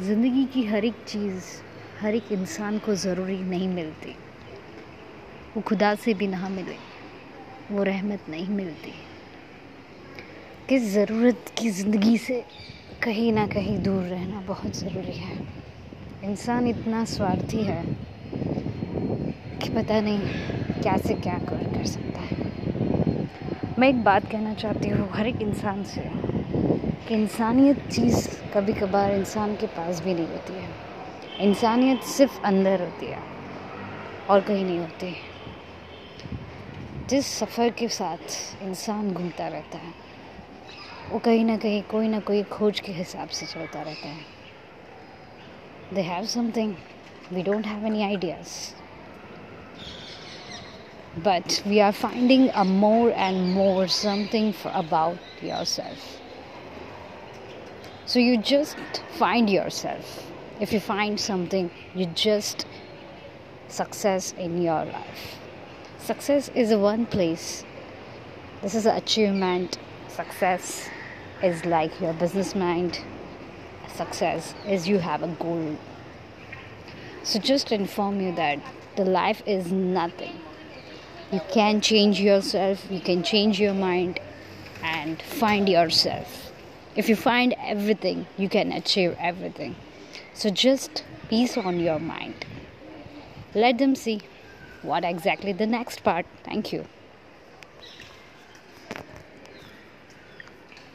ज़िंदगी की हर एक चीज़, हर एक इंसान को ज़रूरी नहीं मिलती। वो खुदा से भी ना मिले, वो रहमत नहीं मिलती। किस ज़रूरत की ज़िंदगी से कहीं ना कहीं दूर रहना बहुत ज़रूरी है। इंसान इतना स्वार्थी है कि पता नहीं क्या से क्या कर कर सकता है। मैं एक बात कहना चाहती हूँ, हर एक इंसान से। कि इंसानियत चीज़ कभी कभार इंसान के पास भी नहीं होती है। इंसानियत सिर्फ़ अंदर होती है और कहीं नहीं होती। जिस सफ़र के साथ इंसान घूमता रहता है, वो कहीं ना कहीं, कोई ना कोई खोज के हिसाब से चलता रहता है। They have something we don't have any ideas but we are finding a more and more something for about yourself. So you just find yourself. If you find something, you just success in your life. Success is one place. This is an achievement. Success is like your business mind. Success is you have a goal. So just inform you that the life is nothing. You can change yourself, you can change your mind and find yourself. If you find everything, you can achieve everything. So just peace on your mind. Let them see what exactly the next part. Thank you.